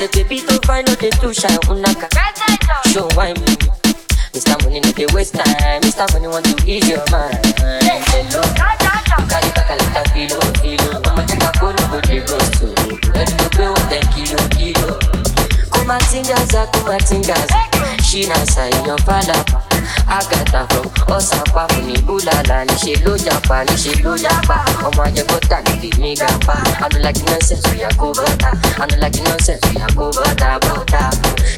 Say baby to find no dey too shy, unaka. Show why me. Mr. Money no dey waste time, Mr. Money want to ease your mind. Hello, carry back a little kilo, kilo. I'ma take a phone, go dey ghost to. Oh. Ready to pay one ten kilo, kilo. kumatingaza kumatingaza shina sayan falapa agata from ọsàpá fún ní búlàlà níṣẹ ló japa níṣẹ ló japa ọmọ ajẹkọta níbi mi gàpa anulaki nonsense oya kó bọta anulaki nonsense oya kó bọta bọta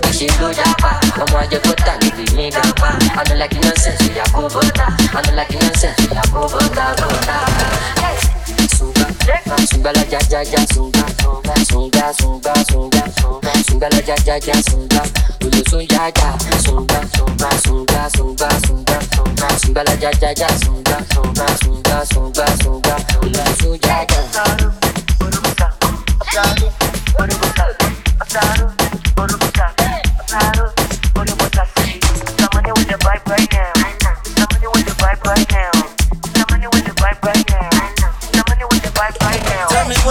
níṣẹ ló japa ọmọ ajẹkọta níbi mi gàpa anulaki nonsense oya kó bọta anulaki nonsense oya kó bọta bọta. Sunga, sunga la ja sunga, sunga sunga sunga sunga, sunga la ja ja ja sunga, ulu sunga ja sunga sunga sunga sunga sunga sunga, sunga la ja ja ja sunga sunga sunga sunga sunga, ja. Tell me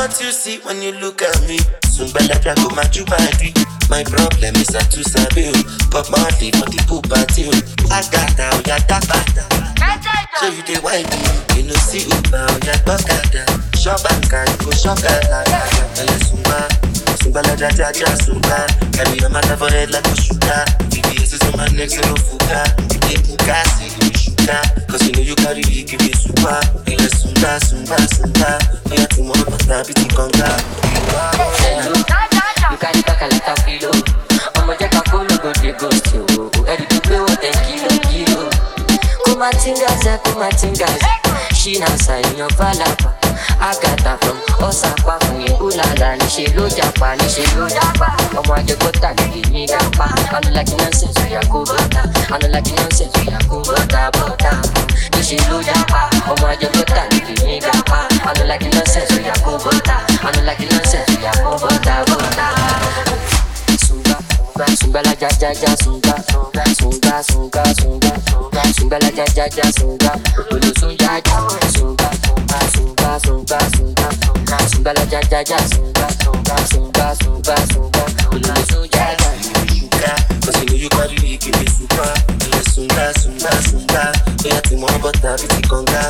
what you see when you look at me. Sungbala go my body. My problem is I too sabi. Pop Marley for the pool party o. Agata oya dagbada. So you dey whine me, you no see Uber oya gbọ́kada. Shop anka you go shop gala. Ẹlẹ sungba, sungbala jajaja sungba. Carry your matter for head like a sugar. VVS is on my neck, zero fuga. You dey buga, say you sugar. Cause you know you carry big, give me super. Ẹlẹ sungba, sungba, sungba. Ajẹgbọ́ta níbi ní gàpa. Anulaki nonsense oya kó bọ́tà. Anulaki nonsense oya kó bọ́tà bọ́tà. Níṣẹ́ ló japa. Ọmọ ajẹgbọ́ta níbi ní gàpa. Anulaki nonsense bọ́tà. Anulaki nonsense oya kó bọ́tà bọ́tà. Sunga, sunga, sunga la ja ja ja sunga, sunga, sunga, sunga, sunga, sunga, sunga la ja ja ja sunga, ulu sunga ja, sunga, sunga, sunga, sunga, sunga, sunga, sunga la ja ja ja sunga, sunga, sunga, sunga, sunga, ulu sunga ja. sugar Cause you know you carry big, give me super. Ẹlẹ sunga, sunga, sunga Oya tí mo bọ́tà bí ti kànga